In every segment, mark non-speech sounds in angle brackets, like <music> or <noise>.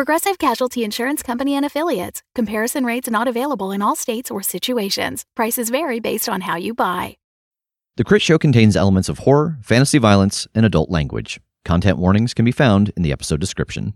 Progressive Casualty Insurance Company and Affiliates. Comparison rates not available in all states or situations. Prices vary based on how you buy. The Crit Show contains elements of horror, fantasy violence, and adult language. Content warnings can be found in the episode description.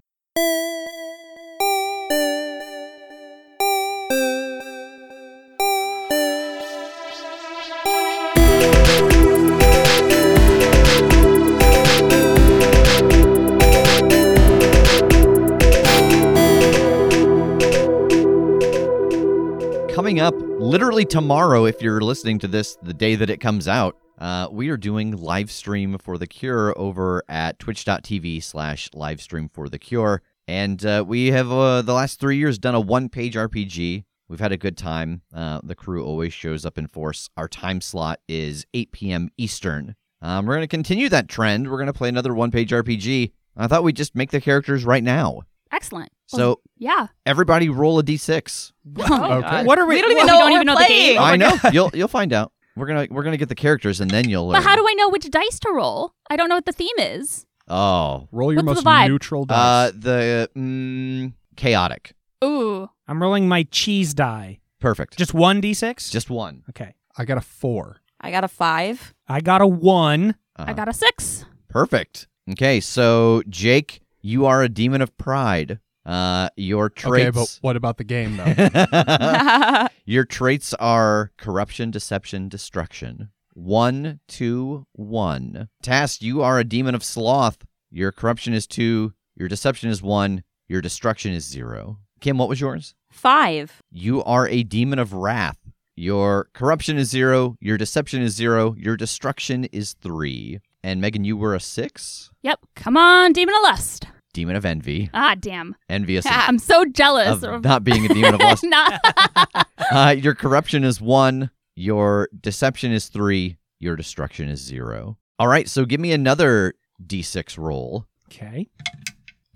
Coming up literally tomorrow, if you're listening to this the day that it comes out, uh, we are doing live stream for the cure over at twitch.tv slash live stream for the cure. And uh, we have uh, the last three years done a one page RPG. We've had a good time. Uh, the crew always shows up in force. Our time slot is 8 p.m. Eastern. Um, we're going to continue that trend. We're going to play another one page RPG. I thought we'd just make the characters right now. Excellent. So Yeah. everybody roll a d6. Okay. What are we? We don't even we know don't even know the playing. game. I know. You'll you'll find out. We're gonna we're gonna get the characters and then you'll learn. But how do I know which dice to roll? I don't know what the theme is. Oh, Roll your What's most vibe? neutral dice. uh, the mm, chaotic. Ooh. I'm rolling my cheese die. Perfect. Just one d6? Just one. okay. I got a four. I got a five. I got a one. Uh-huh. I got a six. Perfect. Okay, so Jake, you are a demon of pride. Uh, your Okay, but traits. what about the game though? <laughs> <laughs> your traits are corruption, deception, destruction. One, two, one. Tass, you are a demon of sloth. Your corruption is two. Your deception is one. Your destruction is zero. Kim, what was yours? Five. You are a demon of wrath. Your corruption is zero. Your deception is zero. Your destruction is three. And Megan, you were a six. Yep. Come on, Demon of Lust. Demon of envy. Ah, damn. Envious <laughs> I'm so jealous. of, of not being a demon of <laughs> lust. Not- <laughs> Uh, your corruption is one. Your deception is three. Your destruction is zero. All right, so give me another d6 roll. Okay.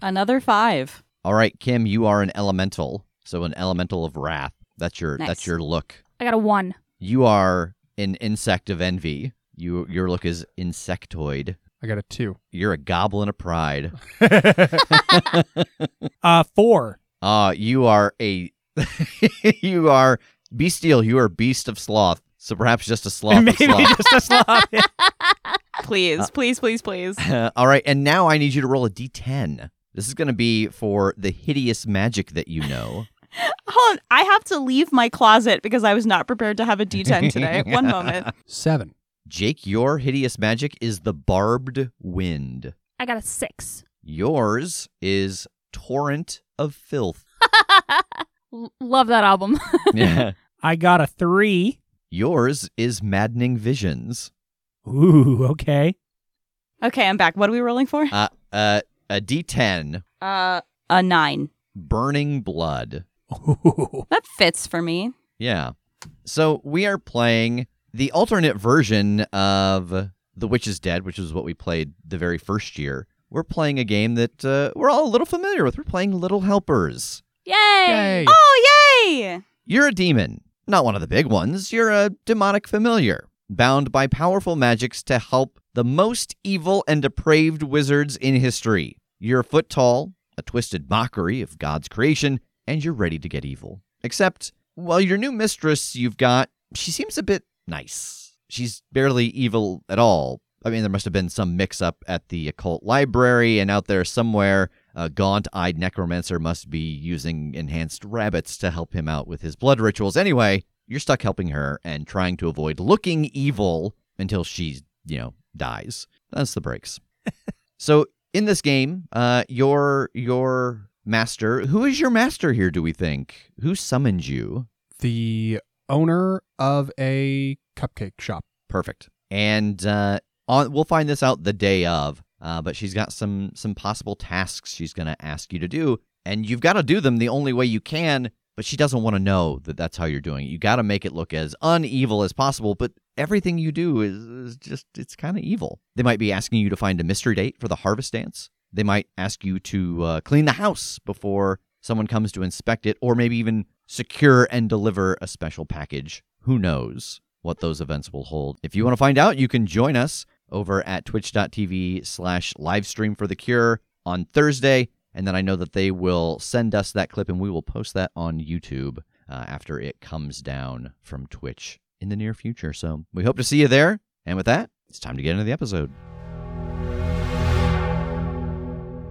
Another five. All right, Kim, you are an elemental. So an elemental of wrath. That's your Nice. that's your look. I got a one. You are an insect of envy. You your look is insectoid. I got a two. You're a goblin of pride. <laughs> <laughs> Uh, four. Uh you are a <laughs> you are bestial. You are beast of sloth. So perhaps just a sloth. of Maybe sloth. just a sloth. Please, please, please, please. All right, and now I need you to roll a d10. This is going to be for the hideous magic that you know. Hold on. I have to leave my closet because I was not prepared to have a D10 today. One moment. Seven. Jake, your hideous magic is the barbed wind. I got a six. Yours is torrent of filth. L- <laughs> love that album. Yeah. <laughs> <laughs> I got a three. Yours is maddening visions. Ooh, okay. Okay, I'm back. What are we rolling for? Uh, uh, a d10, Uh, a nine. burning blood. Ooh. That fits for me. Yeah. So we are playing the alternate version of The Witch is Dead, which is what we played the very first year. We're playing a game that uh, we're all a little familiar with. We're playing Little Helpers. Yay! Yay. Oh, yay! You're a demon, not one of the big ones. You're a demonic familiar, bound by powerful magics to help the most evil and depraved wizards in history. You're a foot tall, a twisted mockery of God's creation, and you're ready to get evil. Except, well, your new mistress you've got, she seems a bit nice. She's barely evil at all. I mean, there must have been some mix up at the occult library, and out there somewhere, a gaunt eyed necromancer must be using enhanced rabbits to help him out with his blood rituals. Anyway, you're stuck helping her and trying to avoid looking evil until she, you know, dies. That's the breaks. <laughs> so in this game, uh, your your master, who is your master here? Do we think who summoned you? The owner of a cupcake shop. Perfect. And uh, on, we'll find this out the day of. Uh, but she's got some some possible tasks she's going to ask you to do, and you've got to do them the only way you can. but she doesn't want to know that that's how you're doing it. You got to make it look as unevil as possible, but everything you do is, is just, it's kind of evil. They might be asking you to find a mystery date for the harvest dance. They might ask you to uh, clean the house before someone comes to inspect it, or maybe even secure and deliver a special package. Who knows what those events will hold? If you want to find out, you can join us over at twitch.tv slash livestream for the cure on Thursday. And then I know that they will send us that clip and we will post that on YouTube uh, after it comes down from Twitch in the near future. So we hope to see you there. And with that, it's time to get into the episode.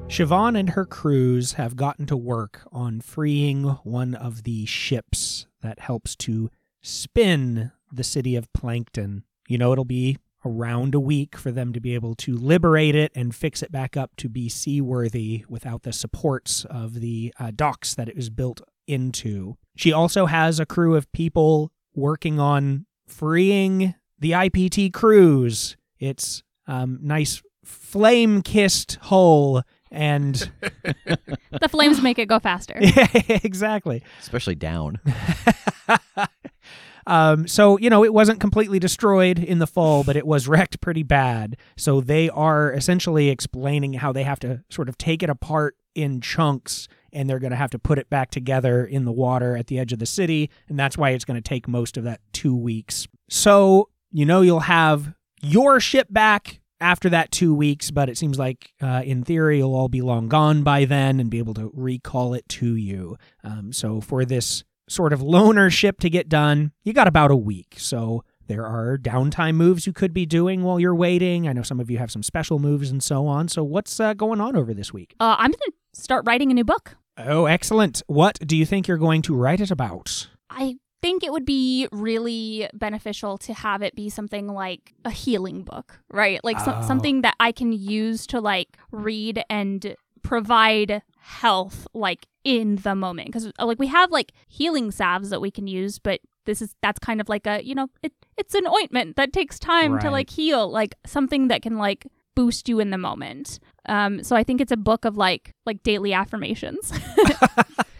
Siobhan and her crews have gotten to work on freeing one of the ships that helps to spin the city of Plankton. You know, it'll be around a week for them to be able to liberate it and fix it back up to be seaworthy without the supports of the uh, docks that it was built into. She also has a crew of people working on freeing the IPT cruise. It's um, nice flame kissed hull and <laughs> The flames make it go faster. <laughs> yeah, exactly. Especially down. <laughs> um, so you know it wasn't completely destroyed in the fall, but it was wrecked pretty bad. So they are essentially explaining how they have to sort of take it apart in chunks, and they're going to have to put it back together in the water at the edge of the city, and that's why it's going to take most of that two weeks. So you know you'll have your ship back after that two weeks, but it seems like uh, in theory you'll all be long gone by then and be able to recall it to you. Um, so for this sort of loner ship to get done, you got about a week. So there are downtime moves you could be doing while you're waiting. I know some of you have some special moves and so on. So what's uh, going on over this week? Uh, I'm going to start writing a new book. Oh, excellent. What do you think you're going to write it about? I think it would be really beneficial to have it be something like a healing book, right? Like so- Oh. something that I can use to like read and provide health like in the moment because like we have like healing salves that we can use but this is that's kind of like a you know it, it's an ointment that takes time to like heal like something that can like boost you in the moment um so i think it's a book of like like daily affirmations <laughs> <laughs>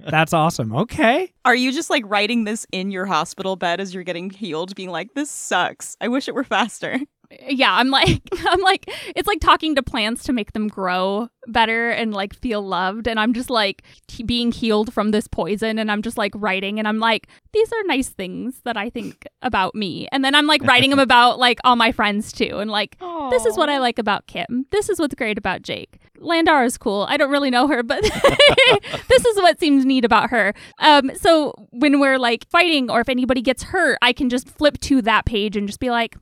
That's awesome. Okay. Are you just like writing this in your hospital bed as you're getting healed, being like, this sucks. I wish it were faster. yeah i'm like <laughs> i'm like it's like talking to plants to make them grow better and like feel loved and i'm just like t- being healed from this poison and i'm just like writing and i'm like these are nice things that i think about me and then i'm like writing them <laughs> about like all my friends too and like this is what i like about kim this is what's great about jake landar is cool i don't really know her but <laughs> this is what seems neat about her um so when we're like fighting or if anybody gets hurt i can just flip to that page and just be like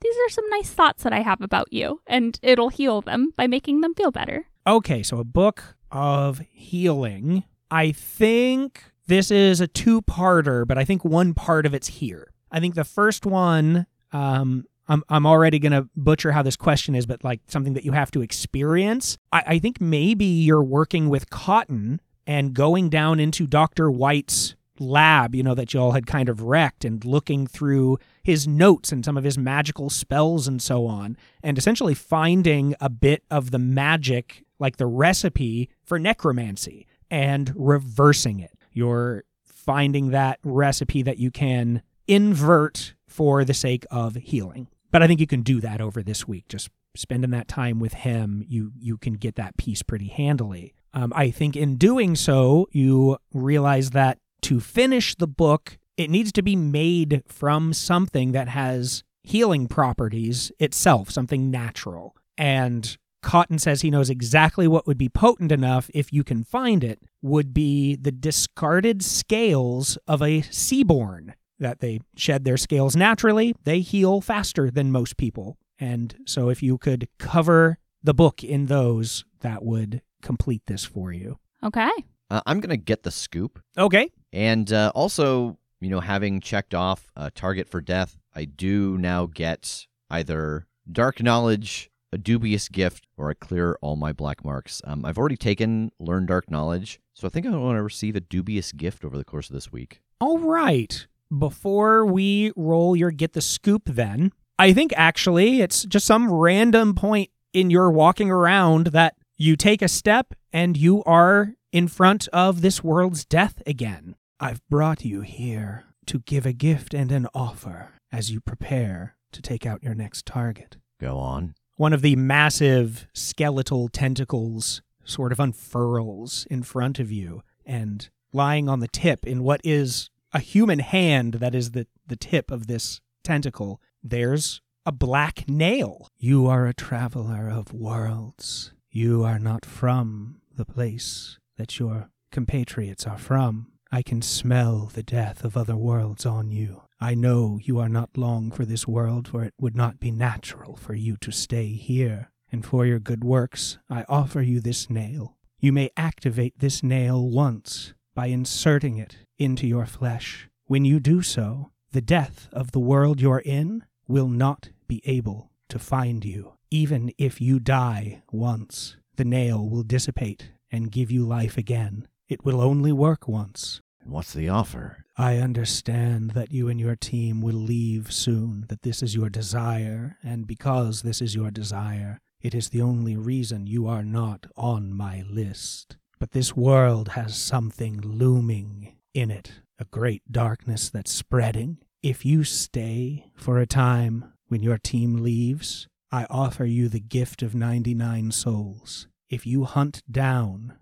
these are some nice thoughts that I have about you, and it'll heal them by making them feel better. Okay, so a book of healing. I think this is a two parter, but I think one part of it's here. I think the first one, um, I'm, I'm already going to butcher how this question is, but like something that you have to experience. I, I think maybe you're working with Cotton and going down into Dr. White's lab, you know, that y'all had kind of wrecked and looking through his notes and some of his magical spells and so on, and essentially finding a bit of the magic, like the recipe for necromancy, and reversing it. You're finding that recipe that you can invert for the sake of healing. But I think you can do that over this week. Just spending that time with him, you you can get that piece pretty handily. Um, I think in doing so, you realize that to finish the book, it needs to be made from something that has healing properties itself, something natural. And Cotton says he knows exactly what would be potent enough, if you can find it, would be the discarded scales of a seaborn. That they shed their scales naturally, they heal faster than most people. And so if you could cover the book in those, that would complete this for you. Okay. Uh, I'm going to get the scoop. Okay. And uh, also, you know, having checked off a target for death, I do now get either dark knowledge, a dubious gift, or I clear all my black marks. Um, I've already taken learn dark knowledge, so I think I want to receive a dubious gift over the course of this week. All right. Before we roll your get the scoop, then, I think actually it's just some random point in your walking around that you take a step and you are in front of this world's death again. I've brought you here to give a gift and an offer as you prepare to take out your next target. Go on. One of the massive skeletal tentacles sort of unfurls in front of you, and lying on the tip in what is a human hand that is the, the tip of this tentacle, there's a black nail. You are a traveler of worlds. You are not from the place that your compatriots are from. I can smell the death of other worlds on you. I know you are not long for this world, for it would not be natural for you to stay here. And for your good works, I offer you this nail. You may activate this nail once by inserting it into your flesh. When you do so, the death of the world you're in will not be able to find you. Even if you die once, the nail will dissipate and give you life again. It will only work once. And what's the offer? I understand that you and your team will leave soon, that this is your desire, and because this is your desire, it is the only reason you are not on my list. But this world has something looming in it, a great darkness that's spreading. If you stay for a time when your team leaves, I offer you the gift of 99 souls. If you hunt down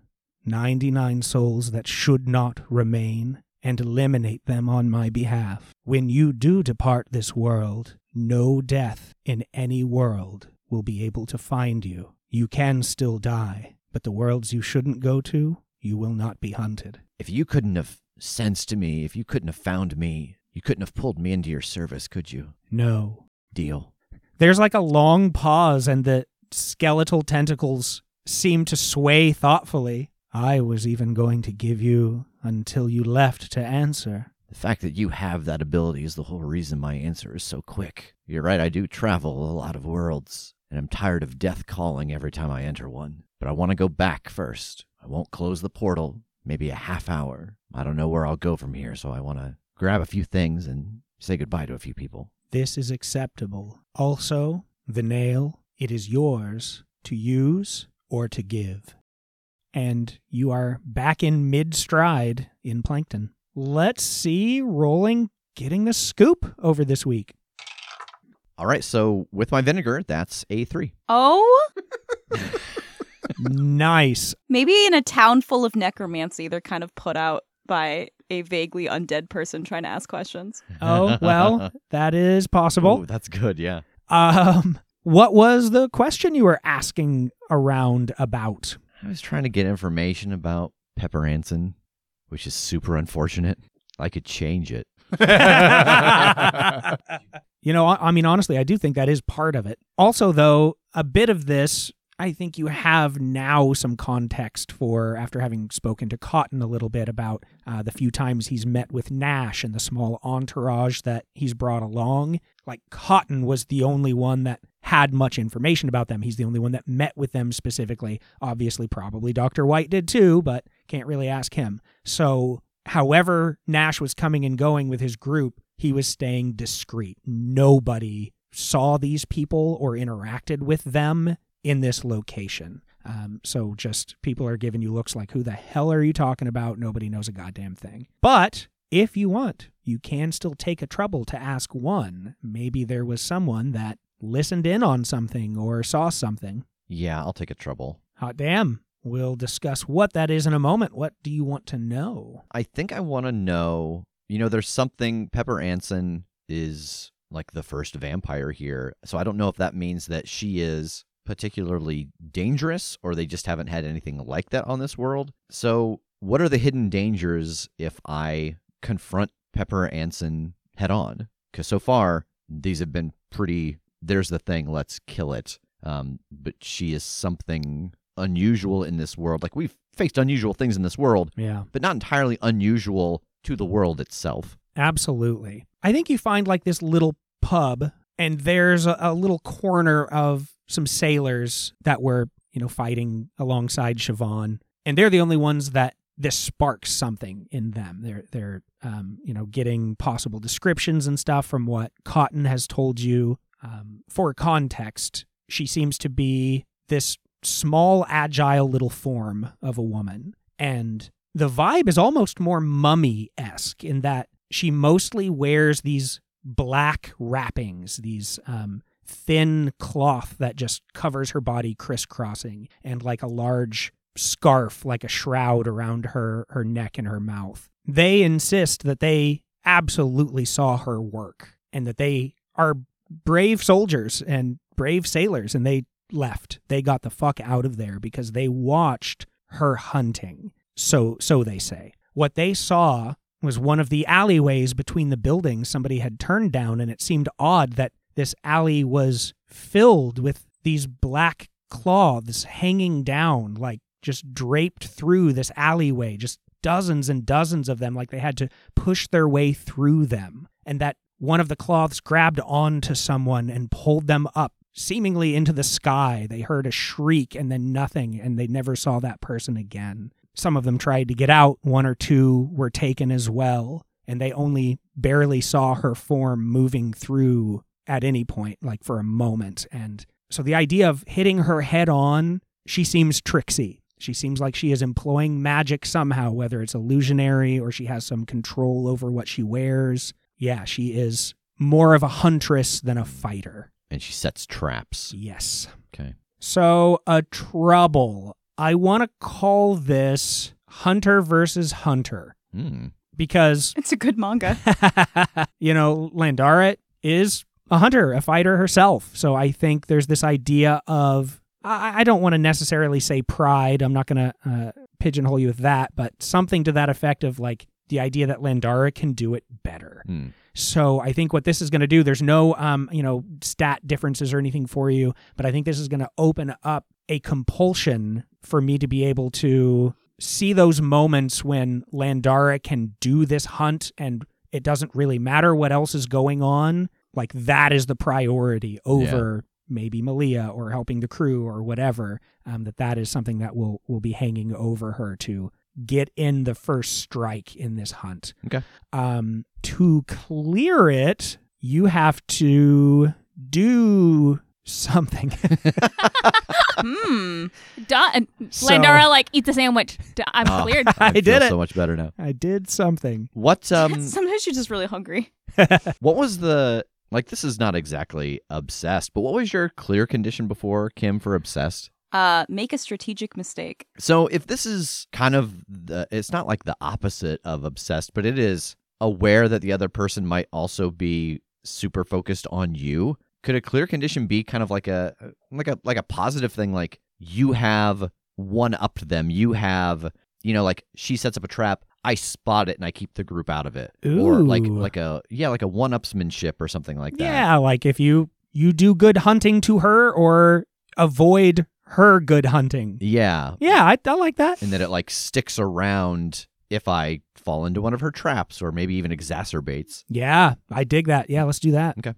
99 souls that should not remain and eliminate them on my behalf, when you do depart this world, no death in any world will be able to find you. You can still die, but the worlds you shouldn't go to, you will not be hunted. If you couldn't have sensed me, if you couldn't have found me, you couldn't have pulled me into your service, could you? No. Deal. There's like a long pause, and the skeletal tentacles seem to sway thoughtfully. I was even going to give you until you left to answer. The fact that you have that ability is the whole reason my answer is so quick. You're right, I do travel a lot of worlds, and I'm tired of death calling every time I enter one. But I want to go back first. I won't close the portal, maybe a half hour. I don't know where I'll go from here, so I want to grab a few things and say goodbye to a few people. This is acceptable. Also, the nail, it is yours to use or to give. And you are back in mid stride in Plankton. Let's see rolling getting the scoop over this week. All right, so with my vinegar, that's a three. Oh, <laughs> nice. maybe in a town full of necromancy, they're kind of put out by a vaguely undead person trying to ask questions. Oh, well, <laughs> that is possible. Ooh, that's good, yeah. Um, what was the question you were asking around about? I was trying to get information about Pepper Anson, which is super unfortunate. I could change it. <laughs> you know, I I mean, honestly, I do think that is part of it. Also, though, a bit of this, I think you have now some context for after having spoken to Cotton a little bit about uh, the few times he's met with Nash and the small entourage that he's brought along. Like, Cotton was the only one that had much information about them. He's the only one that met with them specifically. Obviously, probably Dr. White did too, but can't really ask him. So, however, Nash was coming and going with his group, he was staying discreet. Nobody saw these people or interacted with them in this location. Um, so just people are giving you looks like, who the hell are you talking about? Nobody knows a goddamn thing. But if you want, you can still take a trouble to ask one. Maybe there was someone that listened in on something or saw something. Yeah, I'll take a trouble. Hot damn. We'll discuss what that is in a moment. What do you want to know? I think I want to know. You know, there's something. Pepper Anson is like the first vampire here, so I don't know if that means that she is particularly dangerous or they just haven't had anything like that on this world. So, what are the hidden dangers if I confront Pepper Anson head on? Because so far, these have been pretty. There's the thing, let's kill it. Um, but she is something unusual in this world. Like, we've faced unusual things in this world, Yeah. but not entirely unusual to the world itself. Absolutely. I think you find like this little pub, and there's a, a little corner of some sailors that were, you know, fighting alongside Siobhan, and they're the only ones that this sparks something in them. They're they're um, you know getting possible descriptions and stuff from what Cotton has told you. Um, for context, she seems to be this small, agile little form of a woman, And the vibe is almost more mummy esque in that she mostly wears these black wrappings, these um, thin cloth that just covers her body crisscrossing, and like a large scarf, like a shroud around her, her neck and her mouth. They insist that they absolutely saw her work and that they are brave soldiers and brave sailors and they left. They got the fuck out of there because they watched her hunting. So so they say. What they saw was one of the alleyways between the buildings somebody had turned down and it seemed odd that this alley was filled with these black cloths hanging down like just draped through this alleyway just dozens and dozens of them like they had to push their way through them and that one of the cloths grabbed onto someone and pulled them up seemingly into the sky. They heard a shriek and then nothing, and they never saw that person again. Some of them tried to get out, one or two were taken as well, and they only barely saw her form moving through at any point, like for a moment. And so the idea of hitting her head on, she seems tricksy. She seems like she is employing magic somehow, whether it's illusionary or she has some control over what she wears. Yeah, she is more of a huntress than a fighter. And she sets traps. Yes. Okay. So, a trouble. I want to call this Hunter versus Hunter Hmm. because, It's a good manga. <laughs> you know, Landara is a hunter, a fighter herself. So, I think there's this idea of, I, I don't want to necessarily say pride. I'm not going to uh, pigeonhole you with that, but something to that effect of like the idea that Landara can do it better. Hmm. So I think what this is going to do, there's no, um, you know, stat differences or anything for you, but I think this is going to open up a compulsion for me to be able to see those moments when Landara can do this hunt and it doesn't really matter what else is going on. Like that is the priority over maybe Malia or helping the crew or whatever. Um, that that is something that will will be hanging over her to get in the first strike in this hunt. Okay. Um, to clear it, you have to do something. <laughs> Hmm. Done. So- Landara like eat the sandwich. I'm Oh, cleared. <laughs> I feel did it. so much better now. I did something. What <laughs> um Sometimes you're just really hungry. what was the like this is not exactly obsessed, but what was your clear condition before Kim for obsessed? Uh, make a strategic mistake. So if this is kind of the it's not like the opposite of obsessed, but it is aware that the other person might also be super focused on you. Could a clear condition be kind of like a like a like a positive thing like you have one upped them. You have, you know, like she sets up a trap, I spot it and I keep the group out of it. Or like like a yeah, like a one-upsmanship or something like that. Yeah, like if you you do good hunting to her or avoid her good hunting. Yeah. Yeah, I, I like that. And that it like sticks around if I fall into one of her traps or maybe even exacerbates. Yeah, I dig that. Yeah, let's do that. Okay.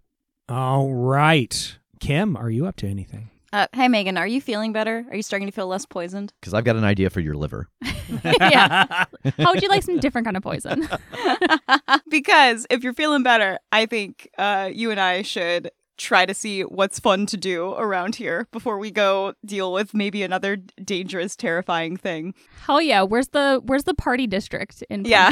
All right. Kim, are you up to anything? Uh, hey, Megan, are you feeling better? Are you starting to feel less poisoned? <laughs> Because I've got an idea for your liver. <laughs> yeah. <laughs> How would you like some different kind of poison? because if you're feeling better, I think uh, you and I should try to see what's fun to do around here before we go deal with maybe another dangerous, terrifying thing. Hell yeah. Where's the where's the party district in Yeah.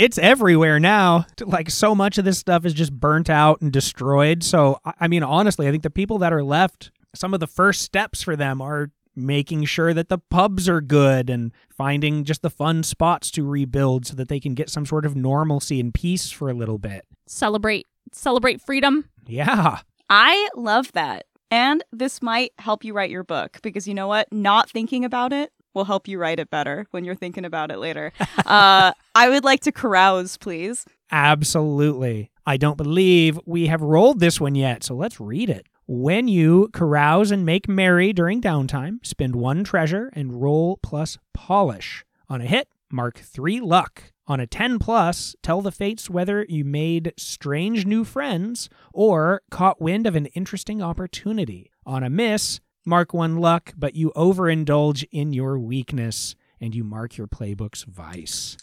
It's everywhere now. Like so much of this stuff is just burnt out and destroyed. So I- I mean, honestly, I think the people that are left, some of the first steps for them are making sure that the pubs are good and finding just the fun spots to rebuild so that they can get some sort of normalcy and peace for a little bit. celebrate celebrate freedom. Yeah. I love that. And this might help you write your book because you know what? Not thinking about it will help you write it better when you're thinking about it later. <laughs> uh, I would like to carouse, please. Absolutely. I don't believe we have rolled this one yet, so let's read it. When you carouse and make merry during downtime, spend one treasure and roll plus polish. On a hit, mark three luck. On a 10 plus, tell the fates whether you made strange new friends or caught wind of an interesting opportunity. On a miss, mark one luck, but you overindulge in your weakness and you mark your playbook's vice.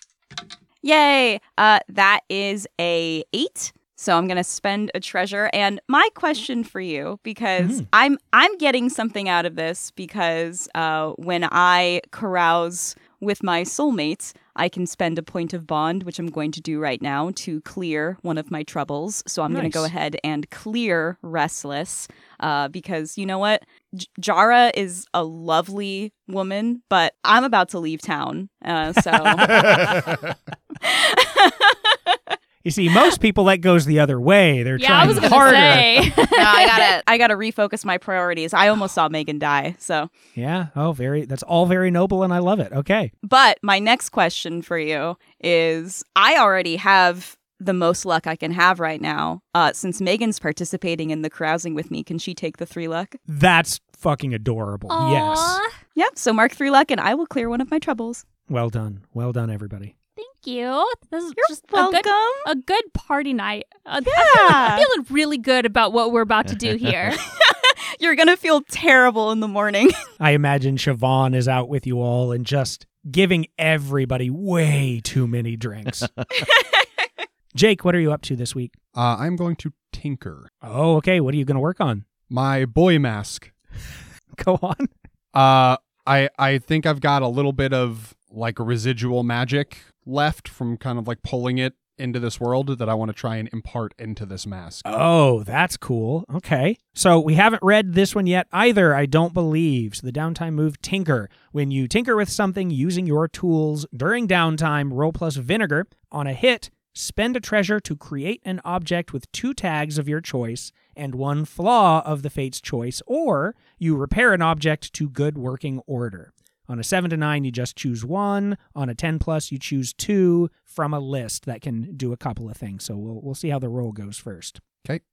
Yay! Uh, that is a eight. So I'm going to spend a treasure and my question for you because Mhm. I'm I'm getting something out of this because uh, when I carouse with my soulmates, I can spend a point of bond, which I'm going to do right now to clear one of my troubles. So I'm going to go ahead and clear restless uh, because you know what? J- Jara is a lovely woman, but I'm about to leave town. Uh, so. <laughs> <laughs> You see, most people that goes the other way. They're Yeah, I trying was gonna harder. say. <laughs> no, I gotta <laughs> I gotta refocus my priorities. I almost saw Megan die, so Yeah. Oh, very. That's all very noble, and I love it. Okay. but my next question for you is I already have the most luck I can have right now. Uh since Megan's participating in the carousing with me, can she take the three luck? That's fucking adorable. Yes. Yep, so mark three luck and I will clear one of my troubles. Well done. Well done, everybody. Thank you. This is You're just welcome. a good a good party night. Uh, Yeah. I'm feeling really good about what we're about to do here. <laughs> <laughs> You're gonna feel terrible in the morning. <laughs> I imagine Siobhan is out with you all and just giving everybody way too many drinks. Jake, what are you up to this week? Uh, I'm going to tinker Oh, okay. What are you going to work on? my boy mask. Go on. Uh, I I think I've got a little bit of like residual magic left from kind of like pulling it into this world that I want to try and impart into this mask. Oh, that's cool. Okay. So we haven't read this one yet either, I don't believe. So the downtime move Tinker. When you tinker with something using your tools during downtime, roll plus vinegar. On a hit, spend a treasure to create an object with two tags of your choice and one flaw of the fate's choice, or you repair an object to good working order. On a 7 to 9, you just choose one. On a 10 plus, you choose two from a list that can do a couple of things. So we'll, we'll see how the roll goes first. Okay.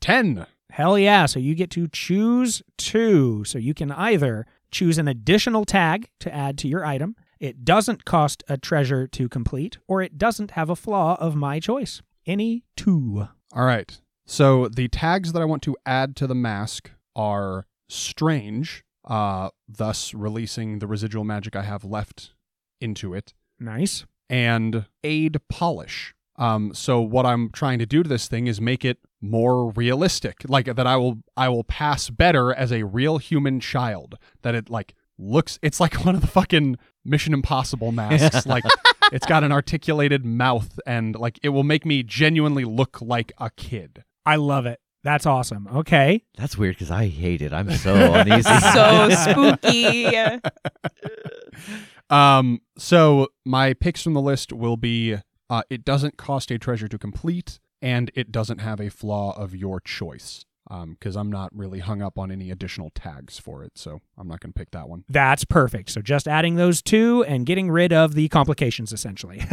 Ten. Hell yeah. So you get to choose two. So you can either choose an additional tag to add to your item, it doesn't cost a treasure to complete, or it doesn't have a flaw of my choice. Any two. All right. So the tags that I want to add to the mask are strange, uh, thus releasing the residual magic I have left into it, Nice. and aid polish. Um, so what I'm trying to do to this thing is make it more realistic, like that I will I will pass better as a real human child. That it like looks it's like <laughs> one of the fucking Mission Impossible masks. <laughs> like it's got an articulated mouth and like it will make me genuinely look like a kid. I love it. That's awesome. Okay. That's weird because I hate it. I'm so uneasy. <laughs> so <laughs> spooky. <laughs> Um, so my picks from the list will be uh, it doesn't cost a treasure to complete, and it doesn't have a flaw of your choice. Um, because I'm not really hung up on any additional tags for it, so I'm not going to pick that one. That's perfect. So just adding those two and getting rid of the complications, essentially. <laughs>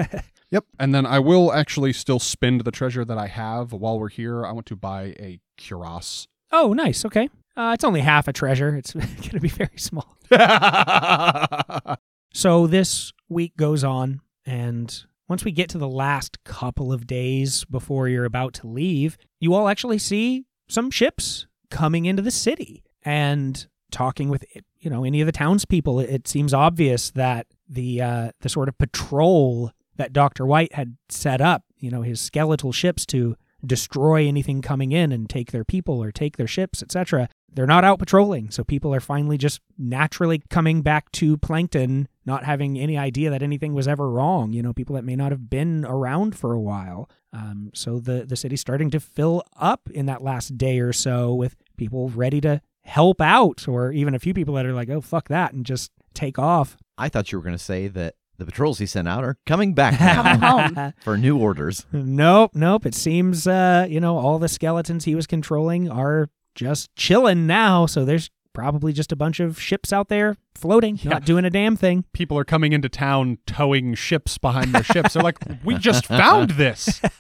Yep. And then I will actually still spend the treasure that I have while we're here. I want to buy a cuirass. oh, nice. Okay. Uh, it's only half a treasure. It's <laughs> going to be very small. <laughs> So this week goes on, and once we get to the last couple of days before you're about to leave, you all actually see some ships coming into the city and talking with you know any of the townspeople. It, seems obvious that the uh, the sort of patrol that Doctor White had set up, you know, his skeletal ships to destroy anything coming in and take their people or take their ships, etc. They're not out patrolling, so people are finally just naturally coming back to Plankton, not having any idea that anything was ever wrong. You know, people that may not have been around for a while. Um, so the the city's starting to fill up in that last day or so with people ready to help out, or even a few people that are like, "Oh fuck that," and just take off. I thought you were going to say that the patrols he sent out are coming back now <laughs> for new orders. Nope, nope. It seems uh, you know, all the skeletons he was controlling are just chilling now, so there's probably just a bunch of ships out there floating, Yeah. not doing a damn thing. People are coming into town towing ships behind their ships. They're like, we just <laughs> found this. <laughs>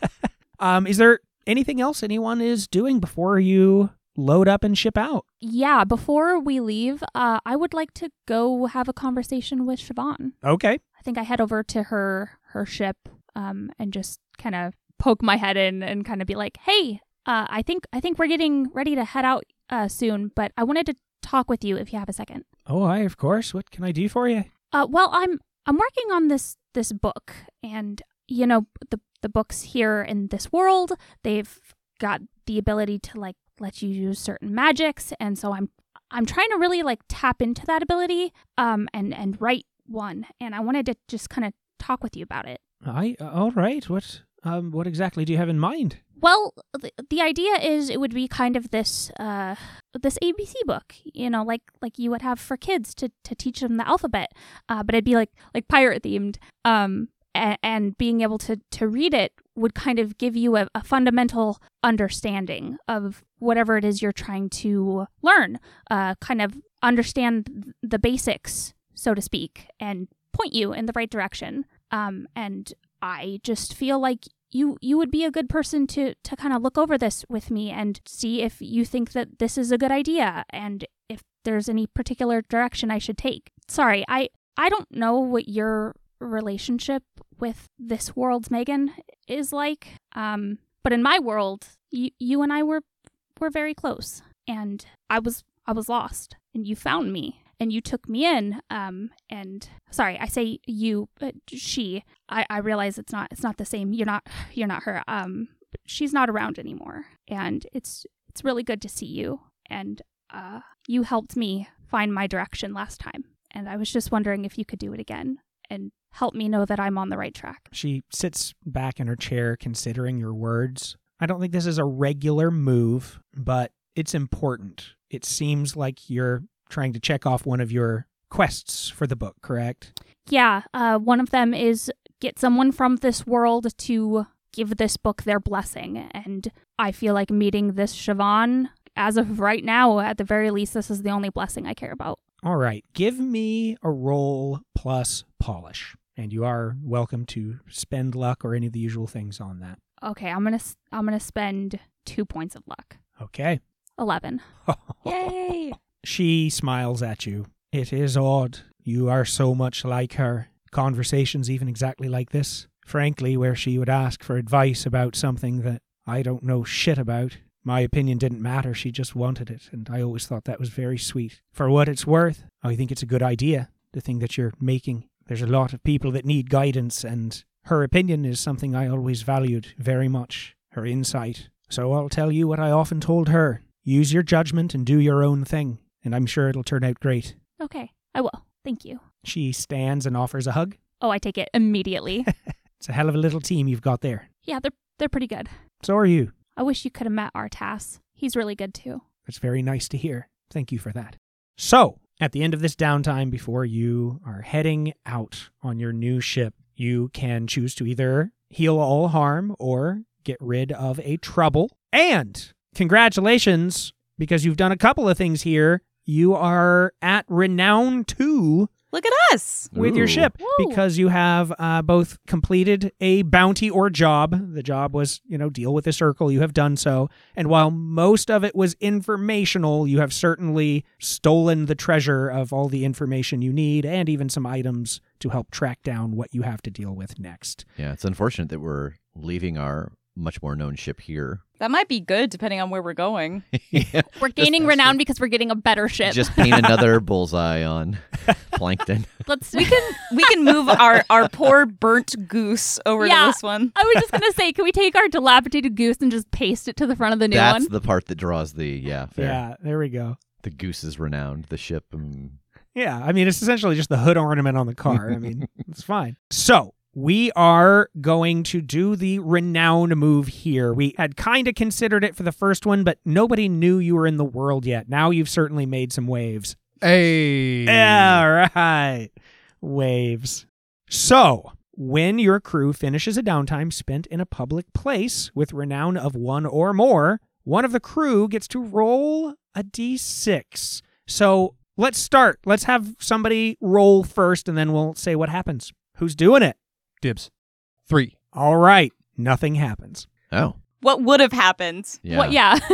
Um, is there anything else anyone is doing before you load up and ship out? yeah, before we leave, uh, I would like to go have a conversation with Siobhan. Okay. I think I head over to her her ship um, and just kind of poke my head in and kind of be like, "Hey, uh, I think I think we're getting ready to head out uh, soon, but I wanted to talk with you if you have a second. Oh, I of course. What can I do for you? Uh, well, I'm I'm working on this this book, and you know, the the books here in this world, they've got the ability to like let you use certain magics, and so I'm I'm trying to really like tap into that ability um and and write one, and I wanted to just kind of talk with you about it. I all right. What um what exactly do you have in mind? Well, the, the idea is it would be kind of this uh this ABC book, you know, like like you would have for kids to to teach them the alphabet, uh, but it'd be like like pirate themed. Um, and, and being able to to read it would kind of give you a, a fundamental understanding of whatever it is you're trying to learn. Uh, kind of understand the basics, so to speak, and point you in the right direction. Um, and I just feel like you you would be a good person to to kind of look over this with me and see if you think that this is a good idea and if there's any particular direction I should take. Sorry, I I don't know what your relationship with this world's Megan is like. Um but in my world, you you and I were were very close and I was I was lost and you found me and you took me in um and sorry i say you she i i realize it's not it's not the same. You're not you're not her um she's not around anymore. And it's it's really good to see you. And uh you helped me find my direction last time. And i was just wondering if you could do it again and help me know that i'm on the right track. She sits back in her chair considering your words. I don't think this is a regular move, but it's important. It seems like you're trying to check off one of your quests for the book, correct? yeah uh one of them is get someone from this world to give this book their blessing and i feel like meeting this siobhan as of right now at the very least this is the only blessing i care about All right, give me a roll plus polish, and you are welcome to spend luck or any of the usual things on that. okay i'm gonna I'm gonna spend two points of luck Okay. 11 <laughs> Yay! She smiles at you. It is odd. You are so much like her. Conversations even exactly like this. Frankly, where she would ask for advice about something that I don't know shit about. My opinion didn't matter, she just wanted it, and I always thought that was very sweet. For what it's worth, I think it's a good idea, the thing that you're making. There's a lot of people that need guidance, and her opinion is something I always valued very much. Her insight. So I'll tell you what I often told her use your judgment and do your own thing, and I'm sure it'll turn out great. okay i will thank you She stands and offers a hug. oh i take it immediately <laughs> It's a hell of a little team you've got there. yeah they're they're pretty good So are you. i wish you could have met artas he's really good too It's very nice to hear. Thank you for that. So, at the end of this downtime, before you are heading out on your new ship, you can choose to either heal all harm or get rid of a trouble. And congratulations, because you've done a couple of things here. You are at renown two Look at us. with your ship Woo. because you have uh, both completed a bounty or job. The job was, you know, deal with the circle. You have done so. And while most of it was informational, you have certainly stolen the treasure of all the information you need and even some items to help track down what you have to deal with next. Yeah, it's unfortunate that we're leaving our much more known ship here. That might be good depending on where we're going. <laughs> Yeah, we're gaining renown because we're getting a better ship Just paint another bullseye on <laughs> Plankton. let's We can we can move our our poor burnt goose over Yeah. to this one. I was just gonna say, can we take our dilapidated goose and just paste it to the front of the new That's one? That's the part that draws the yeah. Fair. Yeah, there we go. The goose is renowned. The ship. Um, Yeah, I mean, it's essentially just the hood ornament on the car. I mean, <laughs> it's fine. So, we are going to do the renown move here. We had kind of considered it for the first one, but nobody knew you were in the world yet. Now you've certainly made some waves. Hey. All right. Waves. So, when your crew finishes a downtime spent in a public place with renown of one or more, one of the crew gets to roll a d6. So, let's start. Let's have somebody roll first and then we'll say what happens. Who's doing it? Dibs. Three. All right. Nothing happens. oh, What would have happened? yeah. What? Yeah. <laughs>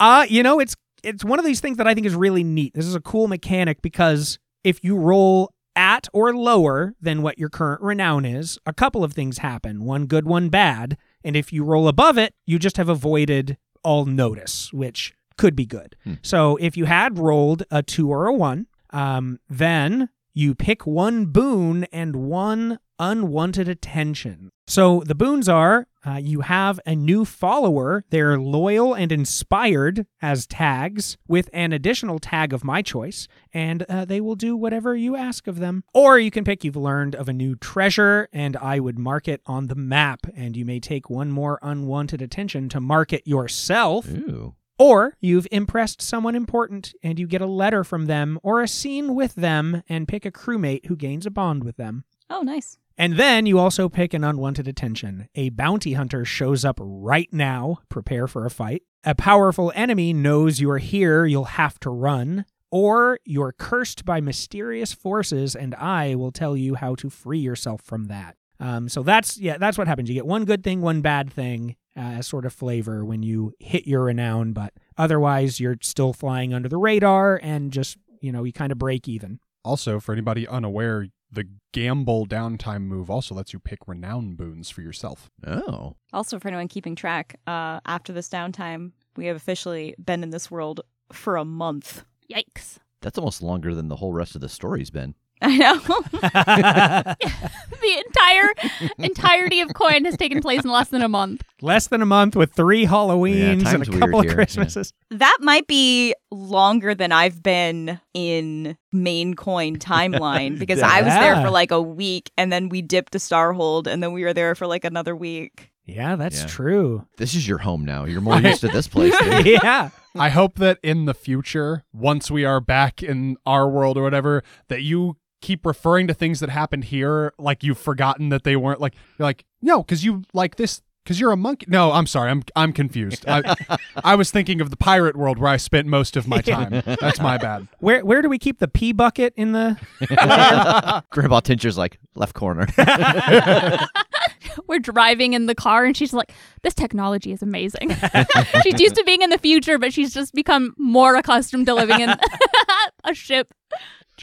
Uh, you know, it's it's one of these things that I think is really neat. This is a cool mechanic because if you roll at or lower than what your current renown is, a couple of things happen. One good, one bad. And if you roll above it, you just have avoided all notice, which could be good. Hmm. So if you had rolled a two or a one, um, then you pick one boon and one unwanted attention. So the boons are uh, you have a new follower. They're loyal and inspired as tags with an additional tag of my choice, and uh, they will do whatever you ask of them. Or you can pick you've learned of a new treasure, and I would mark it on the map, and you may take one more unwanted attention to mark it yourself. Ooh. Or you've impressed someone important and you get a letter from them or a scene with them and pick a crewmate who gains a bond with them. Oh, nice. And then you also pick an unwanted attention. A bounty hunter shows up right now. Prepare for a fight. A powerful enemy knows you are here. You'll have to run. Or you're cursed by mysterious forces, and I will tell you how to free yourself from that. Um, so that's yeah, that's what happens. You get one good thing, one bad thing uh, sort of flavor when you hit your renown, but otherwise you're still flying under the radar and just you know you kind of break even. Also, for anybody unaware, the gamble downtime move also lets you pick renown boons for yourself. Oh. Also, for anyone keeping track, uh, after this downtime, we have officially been in this world for a month. Yikes. That's almost longer than the whole rest of the story's been. <laughs> I know. <laughs> <laughs> The entire entirety of coin has taken place in less than a month. Less than a month with three Halloweens and a couple of here. Yeah. Christmases. that might be longer than I've been in main coin timeline because I was there for like a week and then we dipped to Starhold and then we were there for like another week. Yeah, that's Yeah. true. This is your home now. You're more used to this place. yeah. I hope that in the future, once we are back in our world or whatever, that you keep referring to things that happened here like you've forgotten that they weren't like you're like no because you like this because you're a monkey no i'm sorry i'm i'm confused I, <laughs> I was thinking of the pirate world where i spent most of my time that's my bad <laughs> Where where do we keep the pee bucket in the <laughs> Grandpa Tincher's like left corner. We're driving in the car and she's like, this technology is amazing. she's used to being in the future, but she's just become more accustomed to living in a ship.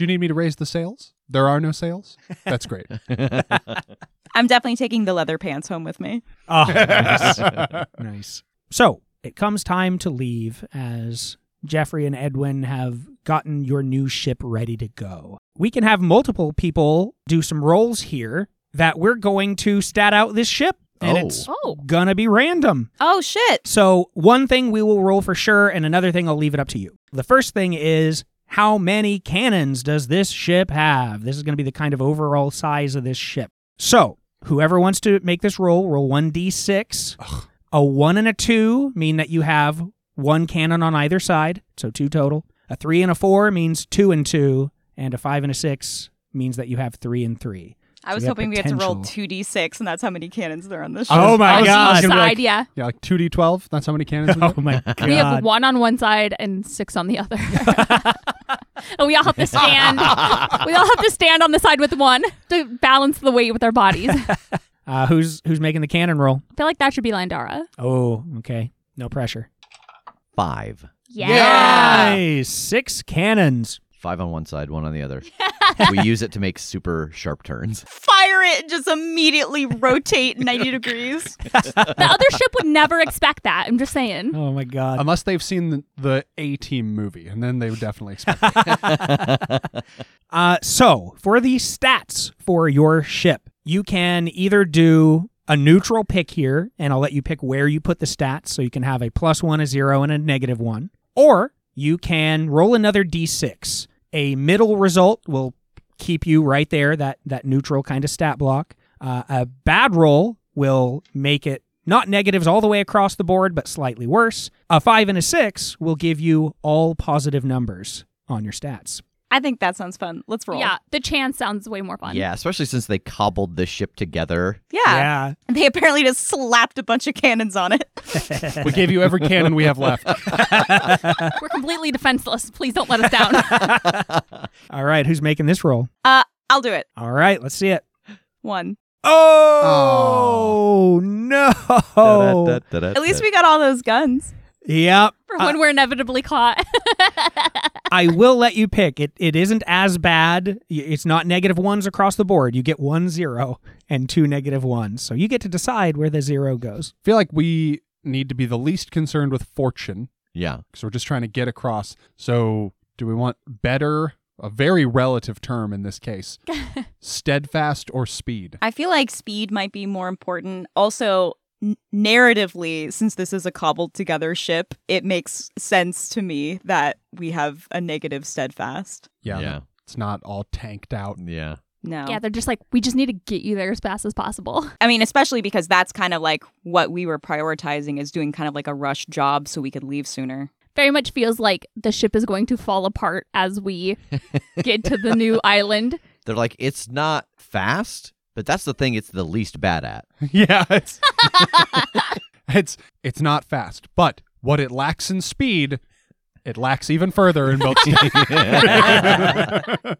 Do you need me to raise the sails there are no sails that's great <laughs> I'm definitely taking the leather pants home with me. Oh, nice. <laughs> nice. So it comes time to leave as Jeffrey and Edwin have gotten your new ship ready to go. We can have multiple people do some rolls here that we're going to stat out this ship. And Oh. it's Oh. gonna be random. Oh shit. So one thing we will roll for sure, and another thing I'll leave it up to you. The first thing is how many cannons does this ship have? This is going to be the kind of overall size of this ship. So whoever wants to make this roll, roll one d6. A one and a two mean that you have one cannon on either side, so two total. A three and a four means two and two, and a five and a six means that you have three and three. I was you have hoping we had to roll potential. 2d6 and that's how many cannons there are on this ship. Oh my I was- I god! gonna be Side, like- yeah. yeah like 2d12 that's how many cannons we <laughs> Oh my <laughs> god! We have one on one side and six on the other. <laughs> and we all have to stand. we all have to stand on the side with one to balance the weight with our bodies. I Uh, who's who's making the cannon roll? I feel like that should be Landara. Oh, okay. No pressure. Five. Yeah. Nice. Six cannons. Five on one side, one on the other. <laughs> we use it to make super sharp turns. Fire it and just immediately rotate <laughs> 90 degrees. The other ship would never expect that. I'm just saying. Oh my god. unless they've seen the, the A-Team movie and then they would definitely expect it. <laughs> Uh, so for the stats for your ship, you can either do a neutral pick here, and I'll let you pick where you put the stats, so you can have a plus one, a zero, and a negative one, or you can roll another d6. A middle result will keep you right there, that that neutral kind of stat block. Uh, a bad roll will make it not negatives all the way across the board, but slightly worse. A five and a six will give you all positive numbers on your stats. I think that sounds fun. Let's roll. Yeah, the chance sounds way more fun. Yeah, especially since they cobbled this ship together. Yeah. yeah. And <laughs> they apparently just slapped a bunch of cannons on it. <laughs> we gave you every cannon we have left <laughs> We're completely defenseless. Please don't let us down. All right, who's making this roll? Uh, I'll do it. All right, let's see it. One. Oh, no. At least we got all those guns. Yep. For uh, when we're inevitably caught. <laughs> I will let you pick. It it isn't as bad. It's not negative ones across the board. You get one zero and two negative ones. So you get to decide where the zero goes. I feel like we need to be the least concerned with fortune Yeah. because we're just trying to get across so do we want better a very relative term in this case. <laughs> Steadfast or speed? I feel like speed might be more important. Also, n- narratively, since this is a cobbled together ship, it makes sense to me that we have a negative steadfast. Yeah, Yeah. it's not all tanked out. Yeah. No. Yeah, they're just like, we just need to get you there as fast as possible. <laughs> I mean, especially because that's kind of like what we were prioritizing is doing kind of like a rush job so we could leave sooner. Very much feels like the ship is going to fall apart as we <laughs> get to the new island. They're like, it's not fast, but that's the thing it's the least bad at. <laughs> yeah, it's, <laughs> it's it's not fast, but what it lacks in speed, it lacks even further in both. <laughs>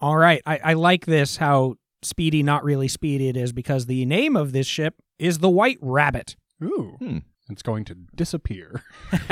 All right. I, I like this how speedy, not really speedy it is because the name of this ship is the White Rabbit. Ooh, Hmm. it's going to disappear. <laughs>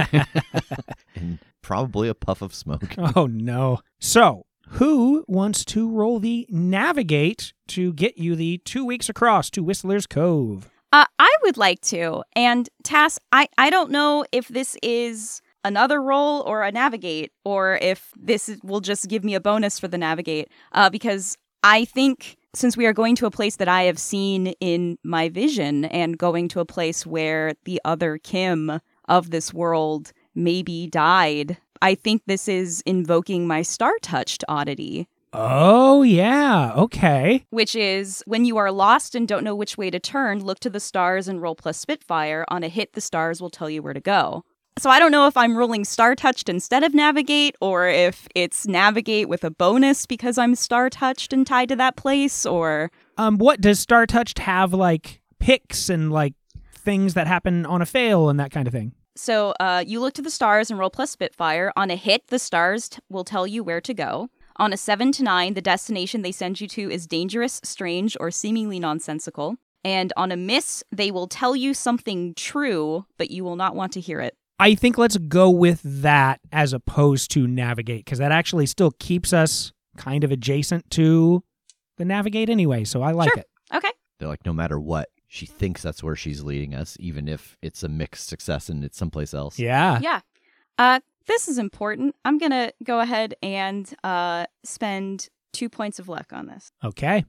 and probably a puff of smoke. Oh, no. So, who wants to roll the navigate to get you the two weeks across to Whistler's Cove? Uh, I would like to. And Tass, I, I don't know if this is another roll or a navigate, or if this will just give me a bonus for the navigate, uh, because I think since we are going to a place that I have seen in my vision and going to a place where the other Kim of this world maybe died, I think this is invoking my star touched oddity. Oh, yeah. Okay. which is when you are lost and don't know which way to turn, look to the stars and roll plus Spitfire. On a hit, the stars will tell you where to go. So I don't know if I'm rolling star touched instead of navigate, or if it's navigate with a bonus because I'm star touched and tied to that place, or Um, what does Star Touched have like picks and like things that happen on a fail and that kind of thing? so uh, you look to the stars and roll plus Spitfire. On a hit, the stars t- will tell you where to go. On a 7 to 9, the destination they send you to is dangerous, strange, or seemingly nonsensical. And on a miss, they will tell you something true, but you will not want to hear it. I think let's go with that as opposed to navigate because that actually still keeps us kind of adjacent to the navigate anyway. So I like Sure. it. Okay. They're like, no matter what, she thinks that's where she's leading us, even if it's a mixed success and it's someplace else. Yeah. Yeah. Uh, this is important. I'm going to go ahead and uh, spend two points of luck on this. Okay.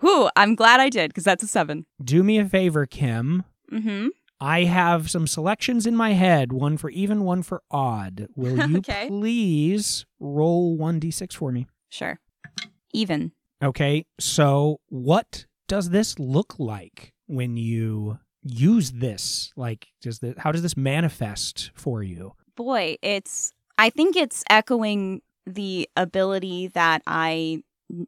Whew, I'm glad I did because that's a seven. Do me a favor, Kim. Mm-hmm. I have some selections in my head, one for even, one for odd. Will <laughs> you Okay. please roll 1d6 for me? Sure. Even. Okay, so what does this look like when you use this? Like, does the how does this manifest for you? Boy, it's. I think it's echoing the ability that I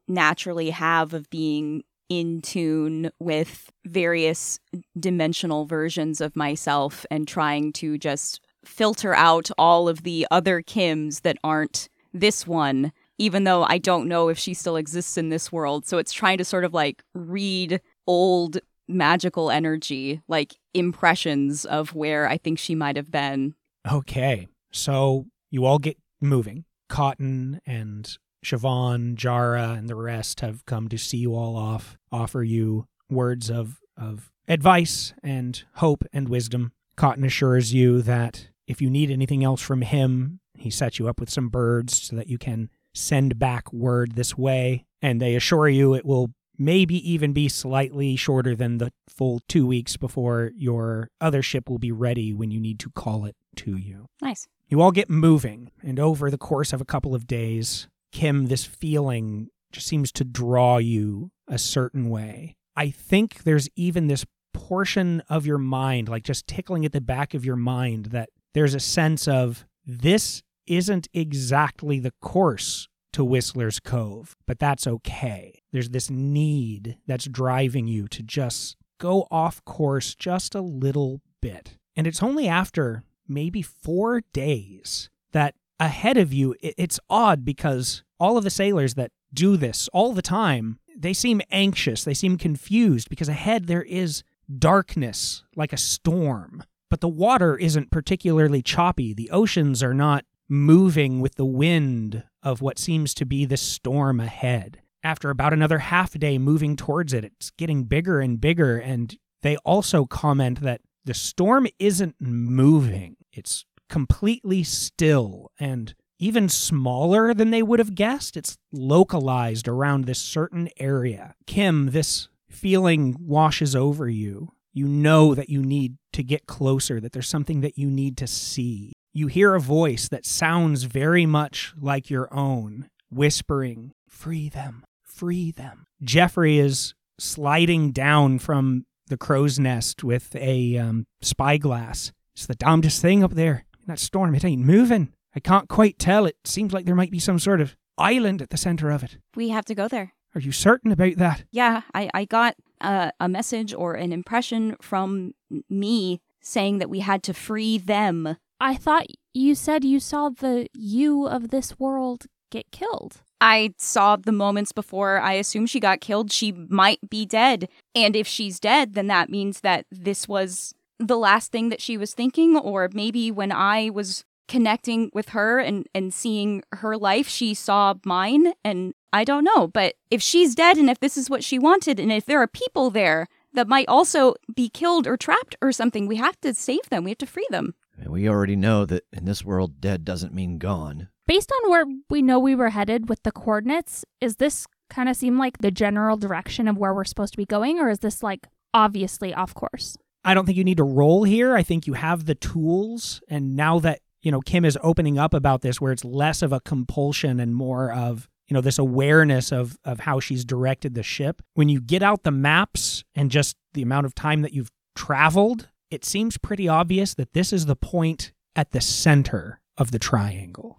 naturally have of being in tune with various dimensional versions of myself and trying to just filter out all of the other Kims that aren't this one, even though I don't know if she still exists in this world. So it's trying to sort of like read old magical energy, like impressions of where I think she might have been. Okay, so you all get moving. Cotton and Siobhan, Jara, and the rest have come to see you all off, offer you words of, of advice and hope and wisdom. Cotton assures you that if you need anything else from him, he sets you up with some birds so that you can send back word this way. And they assure you it will maybe even be slightly shorter than the full two weeks before your other ship will be ready when you need to call it to you. Nice. You all get moving, and over the course of a couple of days, Kim, this feeling just seems to draw you a certain way. I think there's even this portion of your mind, like just tickling at the back of your mind, that there's a sense of this isn't exactly the course to Whistler's Cove, but that's okay. There's this need that's driving you to just go off course just a little bit. And it's only after maybe four days that ahead of you, it's odd because all of the sailors that do this all the time, they seem anxious, they seem confused because ahead there is darkness like a storm. But the water isn't particularly choppy. The oceans are not moving with the wind of what seems to be the storm ahead. After about another half day moving towards it, it's getting bigger and bigger. And they also comment that the storm isn't moving, it's completely still and even smaller than they would have guessed. It's localized around this certain area. Kim, this feeling washes over you. You know that you need to get closer, that there's something that you need to see. You hear a voice that sounds very much like your own, whispering, Free them, free them. Jeffrey is sliding down from the crow's nest with a um, spyglass. It's the damnedest thing up there. In that storm, it ain't moving. I can't quite tell. It seems like there might be some sort of island at the center of it. We have to go there. Are you certain about that? Yeah, I, I got uh, a message or an impression from me saying that we had to free them. I thought you said you saw the you of this world get killed. I saw the moments before I assume she got killed. She might be dead. And if she's dead, then that means that this was the last thing that she was thinking. Or maybe when I was connecting with her and, and seeing her life, she saw mine. And I don't know. But if she's dead and if this is what she wanted, and if there are people there that might also be killed or trapped or something, we have to save them. We have to free them. We already know that in this world, dead doesn't mean gone. Based on where we know we were headed with the coordinates, is this kind of seem like the general direction of where we're supposed to be going, or is this like obviously off course? I don't think you need to roll here. I think you have the tools. And now that, you know, Kim is opening up about this, where it's less of a compulsion and more of, you know, this awareness of, of how she's directed the ship. When you get out the maps and just the amount of time that you've traveled, it seems pretty obvious that this is the point at the center of the triangle.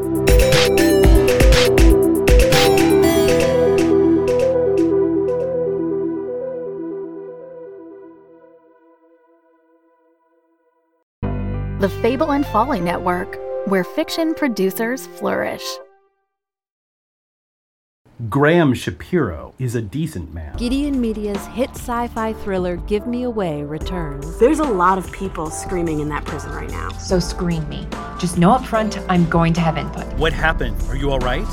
The Fable and Folly Network, where fiction producers flourish. Graham Shapiro is a decent man. Gideon Media's hit sci fi thriller Give Me Away returns. There's a lot of people screaming in that prison right now. So screen me. Just know up front I'm going to have input. What happened? Are you alright?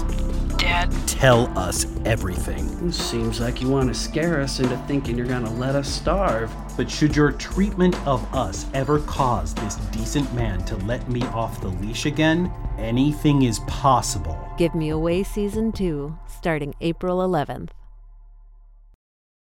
Dad. Tell us everything. It seems like you want to scare us into thinking you're going to let us starve. But should your treatment of us ever cause this decent man to let me off the leash again, anything is possible. Give Me Away Season 2, starting April 11th.